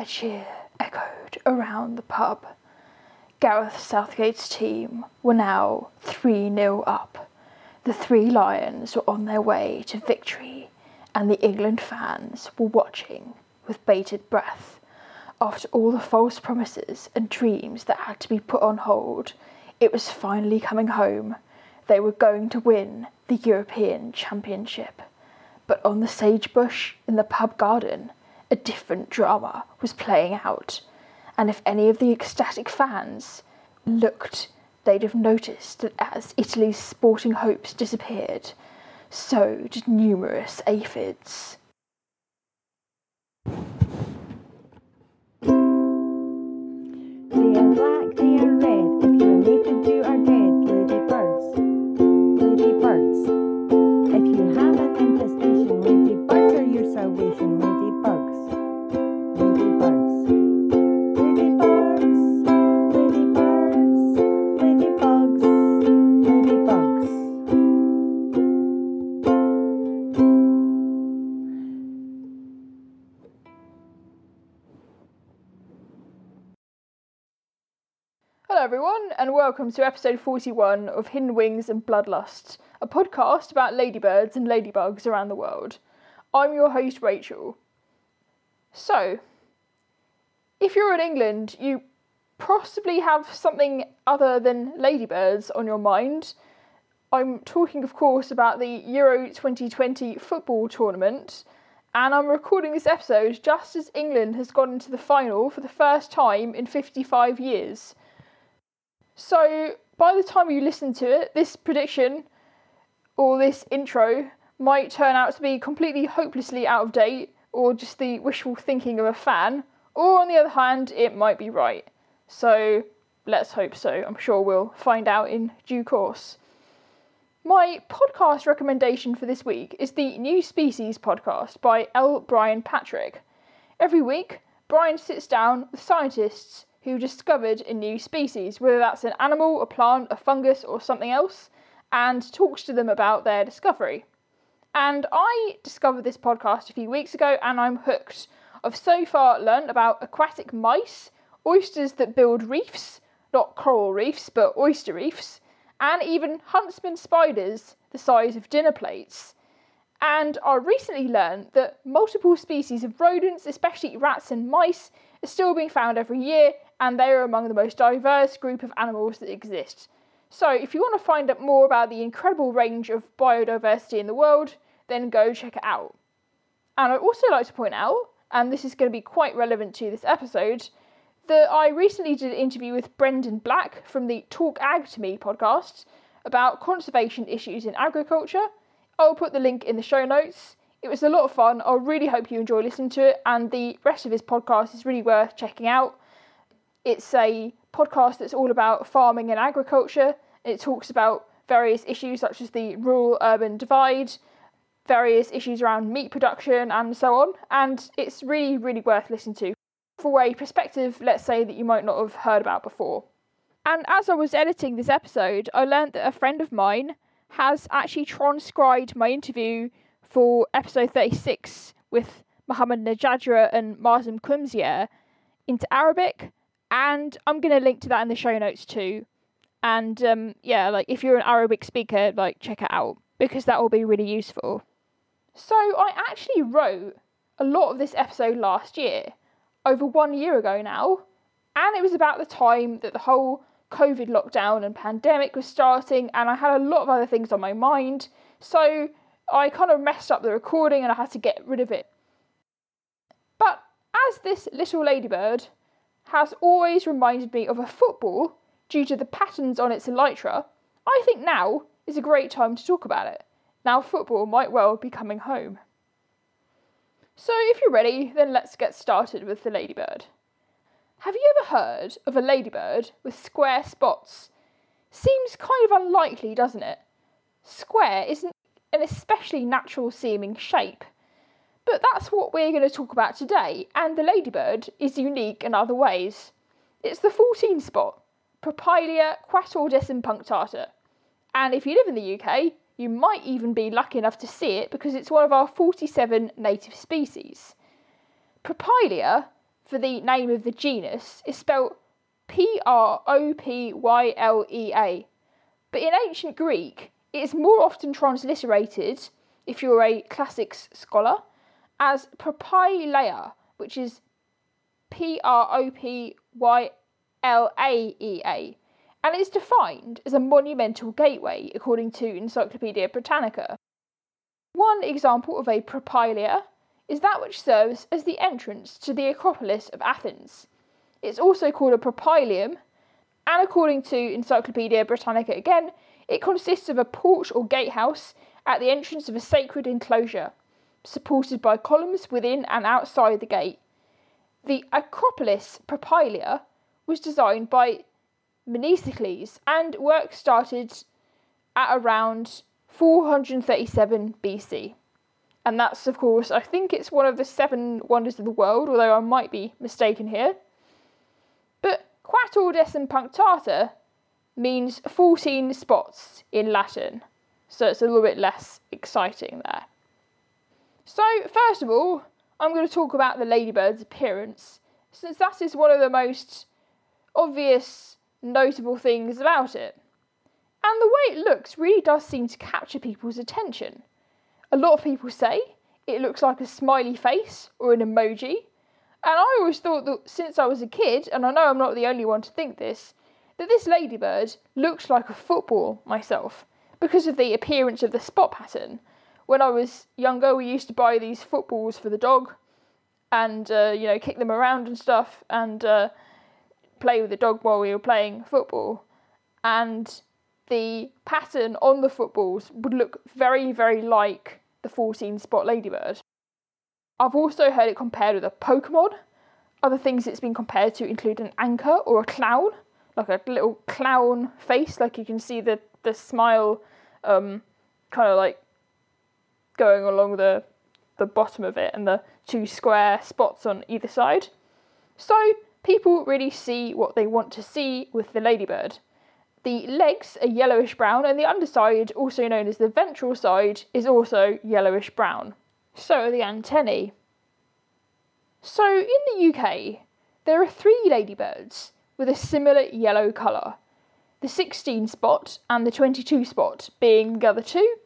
A cheer echoed around the pub. Gareth Southgate's team were now 3 0 up. The three Lions were on their way to victory, and the England fans were watching with bated breath. After all the false promises and dreams that had to be put on hold, it was finally coming home. They were going to win the European Championship. But on the sagebush in the pub garden, a different drama was playing out. And if any of the ecstatic fans looked, they'd have noticed that as Italy's sporting hopes disappeared, so did numerous aphids. Hello, everyone, and welcome to episode 41 of Hidden Wings and Bloodlust, a podcast about ladybirds and ladybugs around the world. I'm your host, Rachel. So, if you're in England, you possibly have something other than ladybirds on your mind. I'm talking, of course, about the Euro 2020 football tournament, and I'm recording this episode just as England has gone into the final for the first time in 55 years. So, by the time you listen to it, this prediction or this intro might turn out to be completely hopelessly out of date or just the wishful thinking of a fan, or on the other hand, it might be right. So, let's hope so. I'm sure we'll find out in due course. My podcast recommendation for this week is the New Species podcast by L. Brian Patrick. Every week, Brian sits down with scientists who discovered a new species, whether that's an animal, a plant, a fungus, or something else, and talks to them about their discovery. And I discovered this podcast a few weeks ago and I'm hooked. I've so far learned about aquatic mice, oysters that build reefs, not coral reefs, but oyster reefs, and even huntsman spiders the size of dinner plates. And I recently learned that multiple species of rodents, especially rats and mice, are still being found every year, and they are among the most diverse group of animals that exist. So, if you want to find out more about the incredible range of biodiversity in the world, then go check it out. And I'd also like to point out, and this is going to be quite relevant to this episode, that I recently did an interview with Brendan Black from the Talk Ag to Me podcast about conservation issues in agriculture. I'll put the link in the show notes. It was a lot of fun. I really hope you enjoy listening to it, and the rest of his podcast is really worth checking out. It's a podcast that's all about farming and agriculture. It talks about various issues such as the rural urban divide, various issues around meat production, and so on. And it's really, really worth listening to for a perspective, let's say, that you might not have heard about before. And as I was editing this episode, I learned that a friend of mine has actually transcribed my interview for episode 36 with Mohammed Najadra and Mazim Kumzier into Arabic, and I'm going to link to that in the show notes too. And um, yeah, like if you're an Arabic speaker, like check it out because that will be really useful. So I actually wrote a lot of this episode last year, over one year ago now, and it was about the time that the whole COVID lockdown and pandemic was starting, and I had a lot of other things on my mind, so I kind of messed up the recording and I had to get rid of it. But as this little ladybird has always reminded me of a football due to the patterns on its elytra, I think now is a great time to talk about it. Now, football might well be coming home. So, if you're ready, then let's get started with the ladybird. Have you ever heard of a ladybird with square spots? Seems kind of unlikely, doesn't it? Square isn't an especially natural seeming shape. But that's what we're going to talk about today, and the ladybird is unique in other ways. It's the 14 spot, Propylea quatuordecim punctata. And if you live in the UK, you might even be lucky enough to see it because it's one of our 47 native species. Propylea for the name of the genus is spelled P R O P Y L E A. But in ancient Greek, it is more often transliterated, if you're a classics scholar, as Propylaea, which is P R O P Y L A E A, and is defined as a monumental gateway according to Encyclopaedia Britannica. One example of a propylaea is that which serves as the entrance to the Acropolis of Athens. It's also called a propylaeum, and according to Encyclopaedia Britannica again, it consists of a porch or gatehouse at the entrance of a sacred enclosure, supported by columns within and outside the gate. The Acropolis propylaea was designed by Mnesicles, and work started at around 437 BC. And that's, of course, I think it's one of the seven wonders of the world, although I might be mistaken here. But quatuordecim punctata means 14 spots in Latin, so it's a little bit less exciting there. So, first of all, I'm going to talk about the ladybird's appearance, since that is one of the most obvious, notable things about it. And the way it looks really does seem to capture people's attention. A lot of people say it looks like a smiley face or an emoji, and I always thought that since I was a kid, and I know I'm not the only one to think this, that this ladybird looked like a football myself because of the appearance of the spot pattern. When I was younger, we used to buy these footballs for the dog and, uh, you know, kick them around and stuff and uh, play with the dog while we were playing football. And the pattern on the footballs would look very, very like the 14 spot ladybird. I've also heard it compared with a Pokemon. Other things it's been compared to include an anchor or a clown, like a little clown face, like you can see the, the smile um, kind of like going along the, the bottom of it and the two square spots on either side. So people really see what they want to see with the ladybird. The legs are yellowish brown, and the underside, also known as the ventral side, is also yellowish brown. So are the antennae. So in the UK, there are three ladybirds with a similar yellow colour the 16 spot and the 22 spot being the other two,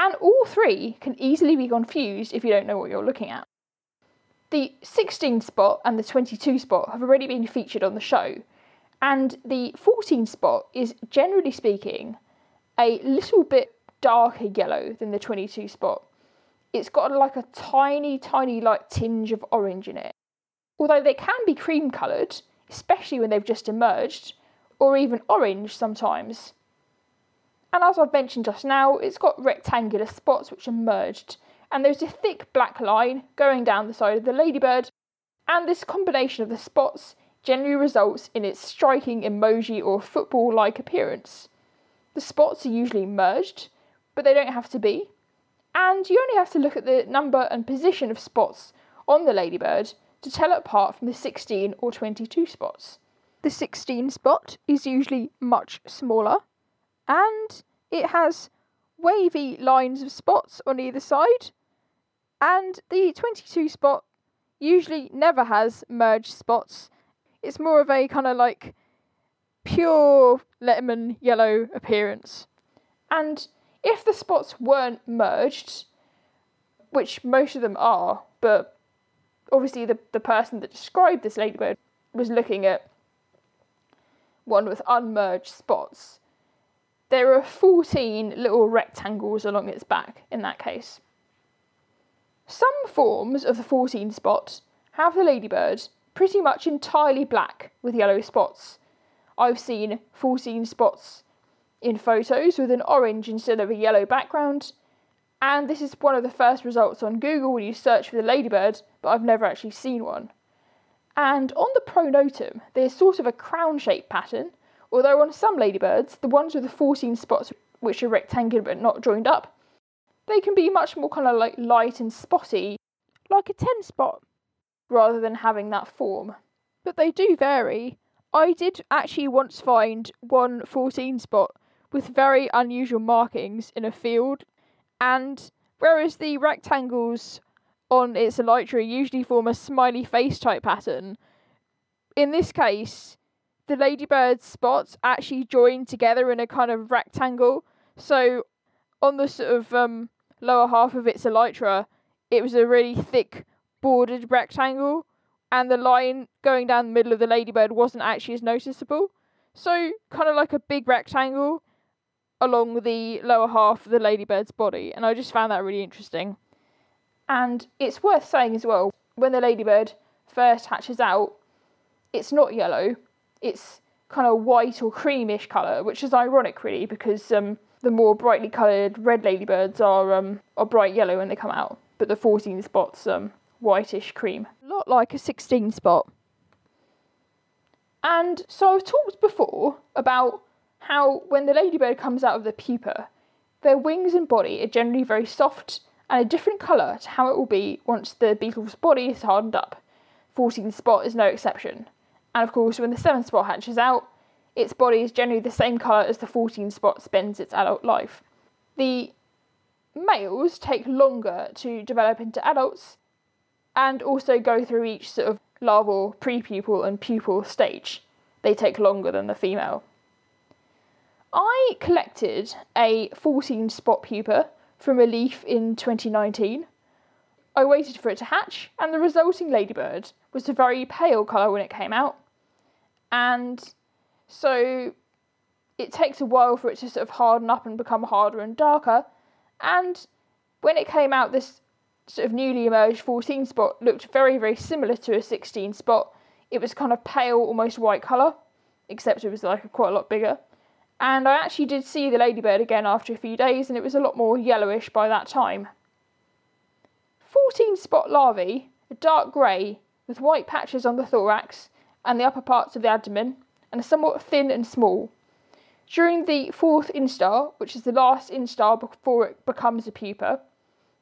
and all three can easily be confused if you don't know what you're looking at. The 16 spot and the 22 spot have already been featured on the show, and the 14 spot is generally speaking a little bit darker yellow than the 22 spot. It's got like a tiny, tiny like tinge of orange in it. Although they can be cream coloured, especially when they've just emerged, or even orange sometimes. And as I've mentioned just now, it's got rectangular spots which are merged, and there's a thick black line going down the side of the ladybird, and this combination of the spots generally results in its striking emoji or football like appearance. The spots are usually merged, but they don't have to be, and you only have to look at the number and position of spots on the ladybird to tell it apart from the 16 or 22 spots. The 16 spot is usually much smaller, and it has wavy lines of spots on either side, and the 22 spot usually never has merged spots it's more of a kind of like pure lemon yellow appearance. And if the spots weren't merged, which most of them are, but obviously the, the person that described this ladybird was looking at one with unmerged spots. There are 14 little rectangles along its back in that case. Some forms of the 14 spot have the ladybird pretty much entirely black with yellow spots. I've seen 14 spots in photos with an orange instead of a yellow background, and this is one of the first results on Google when you search for the ladybird, but I've never actually seen one. And on the pronotum, there's sort of a crown shaped pattern, although on some ladybirds, the ones with the 14 spots which are rectangular but not joined up, they can be much more kind of like light and spotty, like a 10 spot rather than having that form. But they do vary. I did actually once find one 14 spot with very unusual markings in a field, and whereas the rectangles on its elytra usually form a smiley face type pattern. In this case, the ladybird's spots actually join together in a kind of rectangle. So on the sort of um, lower half of its elytra, it was a really thick bordered rectangle, and the line going down the middle of the ladybird wasn't actually as noticeable. So kind of like a big rectangle along the lower half of the ladybird's body, and I just found that really interesting. And it's worth saying as well, when the ladybird first hatches out, it's not yellow, it's kind of white or creamish colour, which is ironic really because um, the more brightly coloured red ladybirds are um, are bright yellow when they come out, but the 14 spots um, whitish cream. A lot like a 16 spot. And so I've talked before about how when the ladybird comes out of the pupa, their wings and body are generally very soft and a different colour to how it will be once the beetle's body is hardened up. 14 spot is no exception. And of course, when the 7 spot hatches out, its body is generally the same colour as the 14 spot spends its adult life. The males take longer to develop into adults and also go through each sort of larval, prepupal, and pupal stage. They take longer than the female. I collected a 14 spot pupa from a leaf in 2019. I waited for it to hatch, and the resulting ladybird was a very pale colour when it came out. And so it takes a while for it to sort of harden up and become harder and darker. And when it came out, this sort of newly emerged 14 spot looked very, very similar to a 16 spot. It was kind of pale, almost white colour, except it was like quite a lot bigger. And I actually did see the ladybird again after a few days, and it was a lot more yellowish by that time. 14 spot larvae are dark grey with white patches on the thorax and the upper parts of the abdomen, and are somewhat thin and small. During the fourth instar, which is the last instar before it becomes a pupa,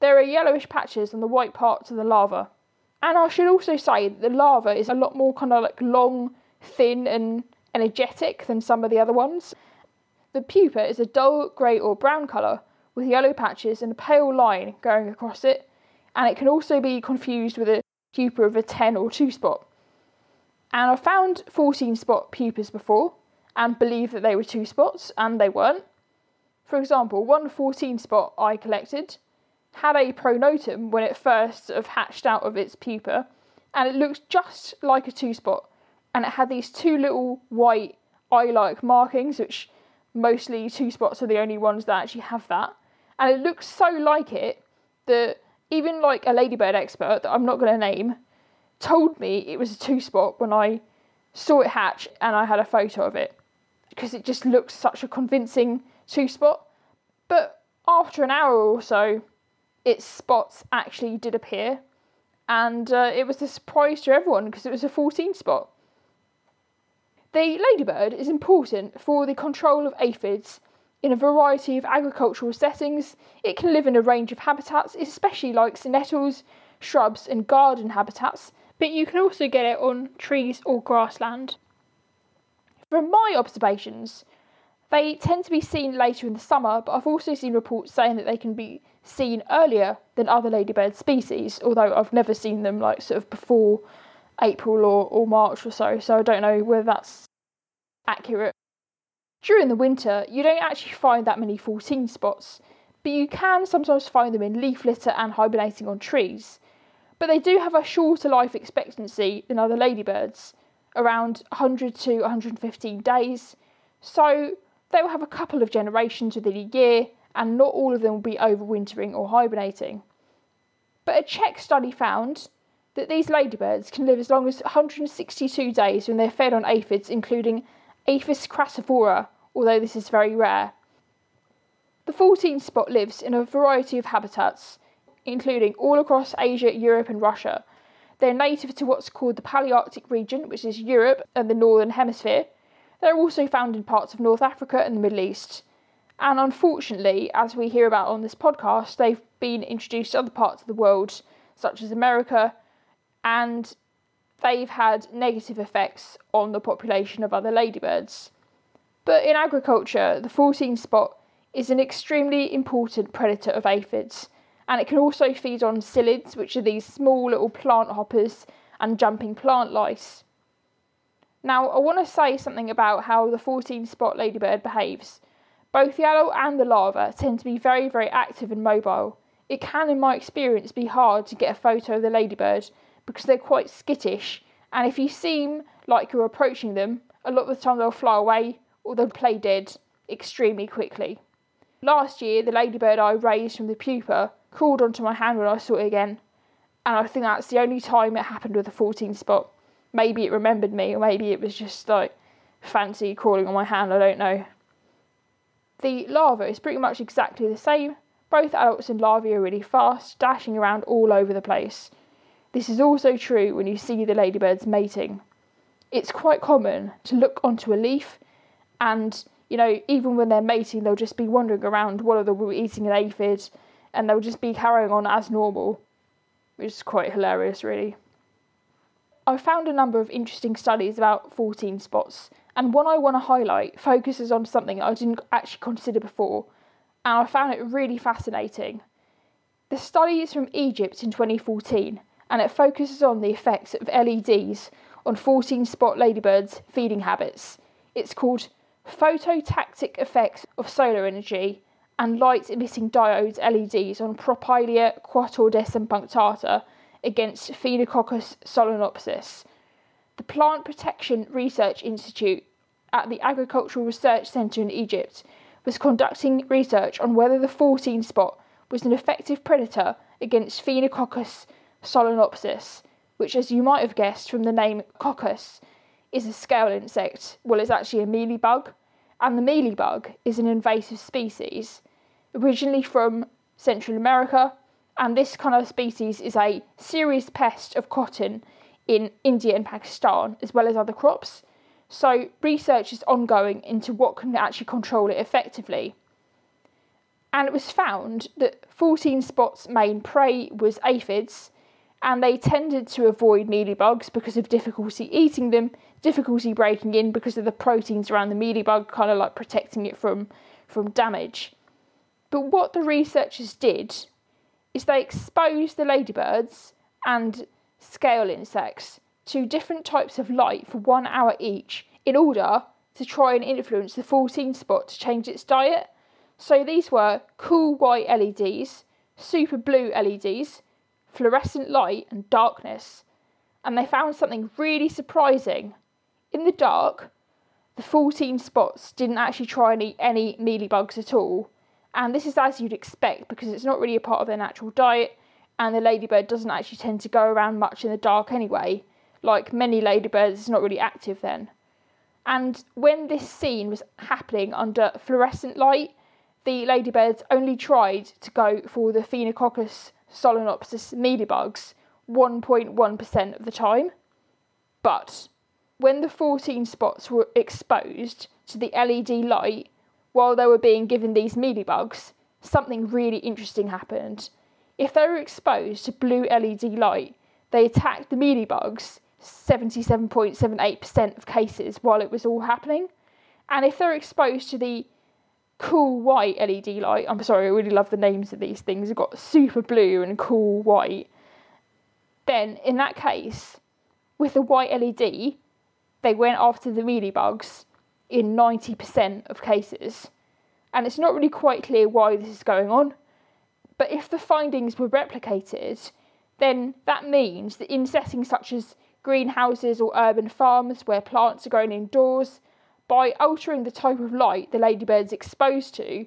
there are yellowish patches on the white parts of the larva. And I should also say that the larva is a lot more kind of like long, thin, and energetic than some of the other ones. The pupa is a dull grey or brown colour with yellow patches and a pale line going across it, and it can also be confused with a pupa of a 10 or 2 spot. And I've found 14 spot pupas before and believed that they were 2 spots, and they weren't. For example, one 14 spot I collected had a pronotum when it first sort of hatched out of its pupa, and it looked just like a 2 spot, and it had these two little white eye like markings, which mostly two spots are the only ones that actually have that. And it looks so like it that even like a ladybird expert that I'm not going to name told me it was a two spot when I saw it hatch and I had a photo of it because it just looks such a convincing two spot. But after an hour or so, its spots actually did appear, and uh, it was a surprise to everyone because it was a 14 spot. The ladybird is important for the control of aphids in a variety of agricultural settings. It can live in a range of habitats, it especially likes nettles, shrubs, and garden habitats, but you can also get it on trees or grassland. From my observations, they tend to be seen later in the summer, but I've also seen reports saying that they can be seen earlier than other ladybird species, although I've never seen them like sort of before April or, or March or so, so I don't know whether that's accurate. During the winter, you don't actually find that many 14 spots, but you can sometimes find them in leaf litter and hibernating on trees. But they do have a shorter life expectancy than other ladybirds, around 100 to 115 days, so they will have a couple of generations within a year, and not all of them will be overwintering or hibernating. But a Czech study found that these ladybirds can live as long as 162 days when they're fed on aphids, including Aphis craccivora, although this is very rare. The 14 spot lives in a variety of habitats, including all across Asia, Europe, and Russia. They're native to what's called the Palearctic region, which is Europe and the Northern Hemisphere. They're also found in parts of North Africa and the Middle East. And unfortunately, as we hear about on this podcast, they've been introduced to other parts of the world, such as America, and they've had negative effects on the population of other ladybirds. But in agriculture, the 14 spot is an extremely important predator of aphids, and it can also feed on psyllids, which are these small little plant hoppers and jumping plant lice. Now, I want to say something about how the 14 spot ladybird behaves. Both the adult and the larva tend to be very, very active and mobile. It can, in my experience, be hard to get a photo of the ladybird because they're quite skittish, and if you seem like you're approaching them, a lot of the time they'll fly away or they'll play dead extremely quickly. Last year, the ladybird I raised from the pupa crawled onto my hand when I saw it again, and I think that's the only time it happened with a 14 spot. Maybe it remembered me, or maybe it was just like fancy crawling on my hand, I don't know. The larva is pretty much exactly the same. Both adults and larvae are really fast, dashing around all over the place. This is also true when you see the ladybirds mating. It's quite common to look onto a leaf and you know, even when they're mating, they'll just be wandering around. One of them will be eating an aphid, and they'll just be carrying on as normal, which is quite hilarious, really. I found a number of interesting studies about 14 spots, and one I want to highlight focuses on something I didn't actually consider before, and I found it really fascinating. The study is from Egypt in 2014, and it focuses on the effects of LEDs on 14 spot ladybirds' feeding habits. It's called phototactic effects of solar energy and light emitting diodes LEDs on Propylaea quatuordecim punctata against Phenacoccus solenopsis. The Plant Protection Research Institute at the Agricultural Research Centre in Egypt was conducting research on whether the 14 spot was an effective predator against Phenacoccus solenopsis, which, as you might have guessed from the name coccus, is a scale insect. Well, it's actually a mealybug and the mealybug is an invasive species, originally from Central America, and this kind of species is a serious pest of cotton in India and Pakistan, as well as other crops. So, research is ongoing into what can actually control it effectively. And it was found that 14 spots' main prey was aphids, and they tended to avoid mealybugs because of difficulty eating them, difficulty breaking in because of the proteins around the mealybug kind of like protecting it from, from damage. But what the researchers did is they exposed the ladybirds and scale insects to different types of light for one hour each in order to try and influence the 14 spot to change its diet. So these were cool white LEDs, super blue LEDs, fluorescent light, and darkness. And they found something really surprising. In the dark, the 14 spots didn't actually try and eat any mealybugs at all. And this is as you'd expect because it's not really a part of their natural diet, and the ladybird doesn't actually tend to go around much in the dark anyway. Like many ladybirds, it's not really active then. And when this scene was happening under fluorescent light, the ladybirds only tried to go for the Phenacoccus Solenopsis mealybugs 1.1% of the time. But when the 14 spots were exposed to the LED light while they were being given these mealybugs, something really interesting happened. If they were exposed to blue LED light, they attacked the mealybugs 77.78% of cases while it was all happening. And if they're exposed to the cool white LED light. I'm sorry, I really love the names of these things. They've got super blue and cool white. Then, in that case, with the white LED, they went after the mealybugs bugs in 90% of cases. And it's not really quite clear why this is going on. But if the findings were replicated, then that means that in settings such as greenhouses or urban farms where plants are grown indoors, by altering the type of light the ladybird's exposed to,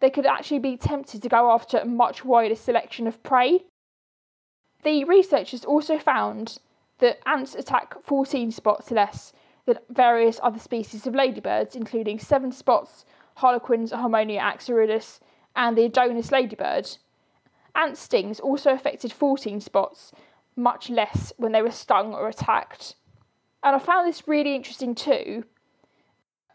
they could actually be tempted to go after a much wider selection of prey. The researchers also found that ants attack 14 spots less than various other species of ladybirds, including seven spots, Harlequin's Harmonia axyridis, and the Adonis ladybird. Ant stings also affected 14 spots, much less when they were stung or attacked. And I found this really interesting too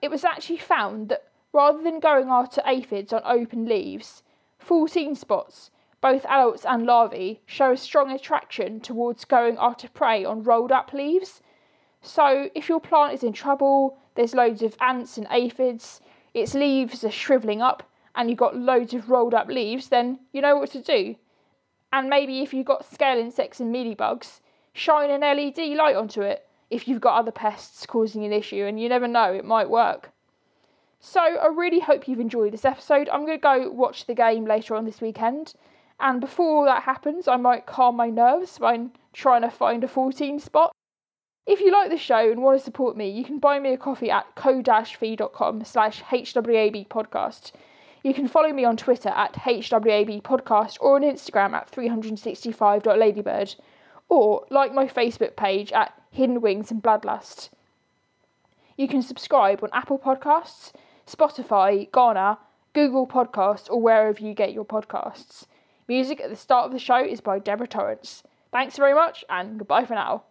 it was actually found that rather than going after aphids on open leaves, 14 spots, both adults and larvae, show a strong attraction towards going after prey on rolled up leaves. So, if your plant is in trouble, there's loads of ants and aphids, its leaves are shrivelling up, and you've got loads of rolled up leaves, then you know what to do. And maybe if you've got scale insects and mealybugs, shine an LED light onto it if you've got other pests causing an issue, and you never know, it might work. So, I really hope you've enjoyed this episode. I'm going to go watch the game later on this weekend, and before that happens, I might calm my nerves by trying to find a 14 spot. If you like the show and want to support me, you can buy me a coffee at ko-fi.com slash hwab podcast. You can follow me on Twitter at hwab podcast or on Instagram at 365.ladybird or like my Facebook page at Hidden Wings and Bloodlust. You can subscribe on Apple Podcasts, Spotify, Ghana, Google Podcasts, or wherever you get your podcasts. Music at the start of the show is by Deborah Torrance. Thanks very much, and goodbye for now.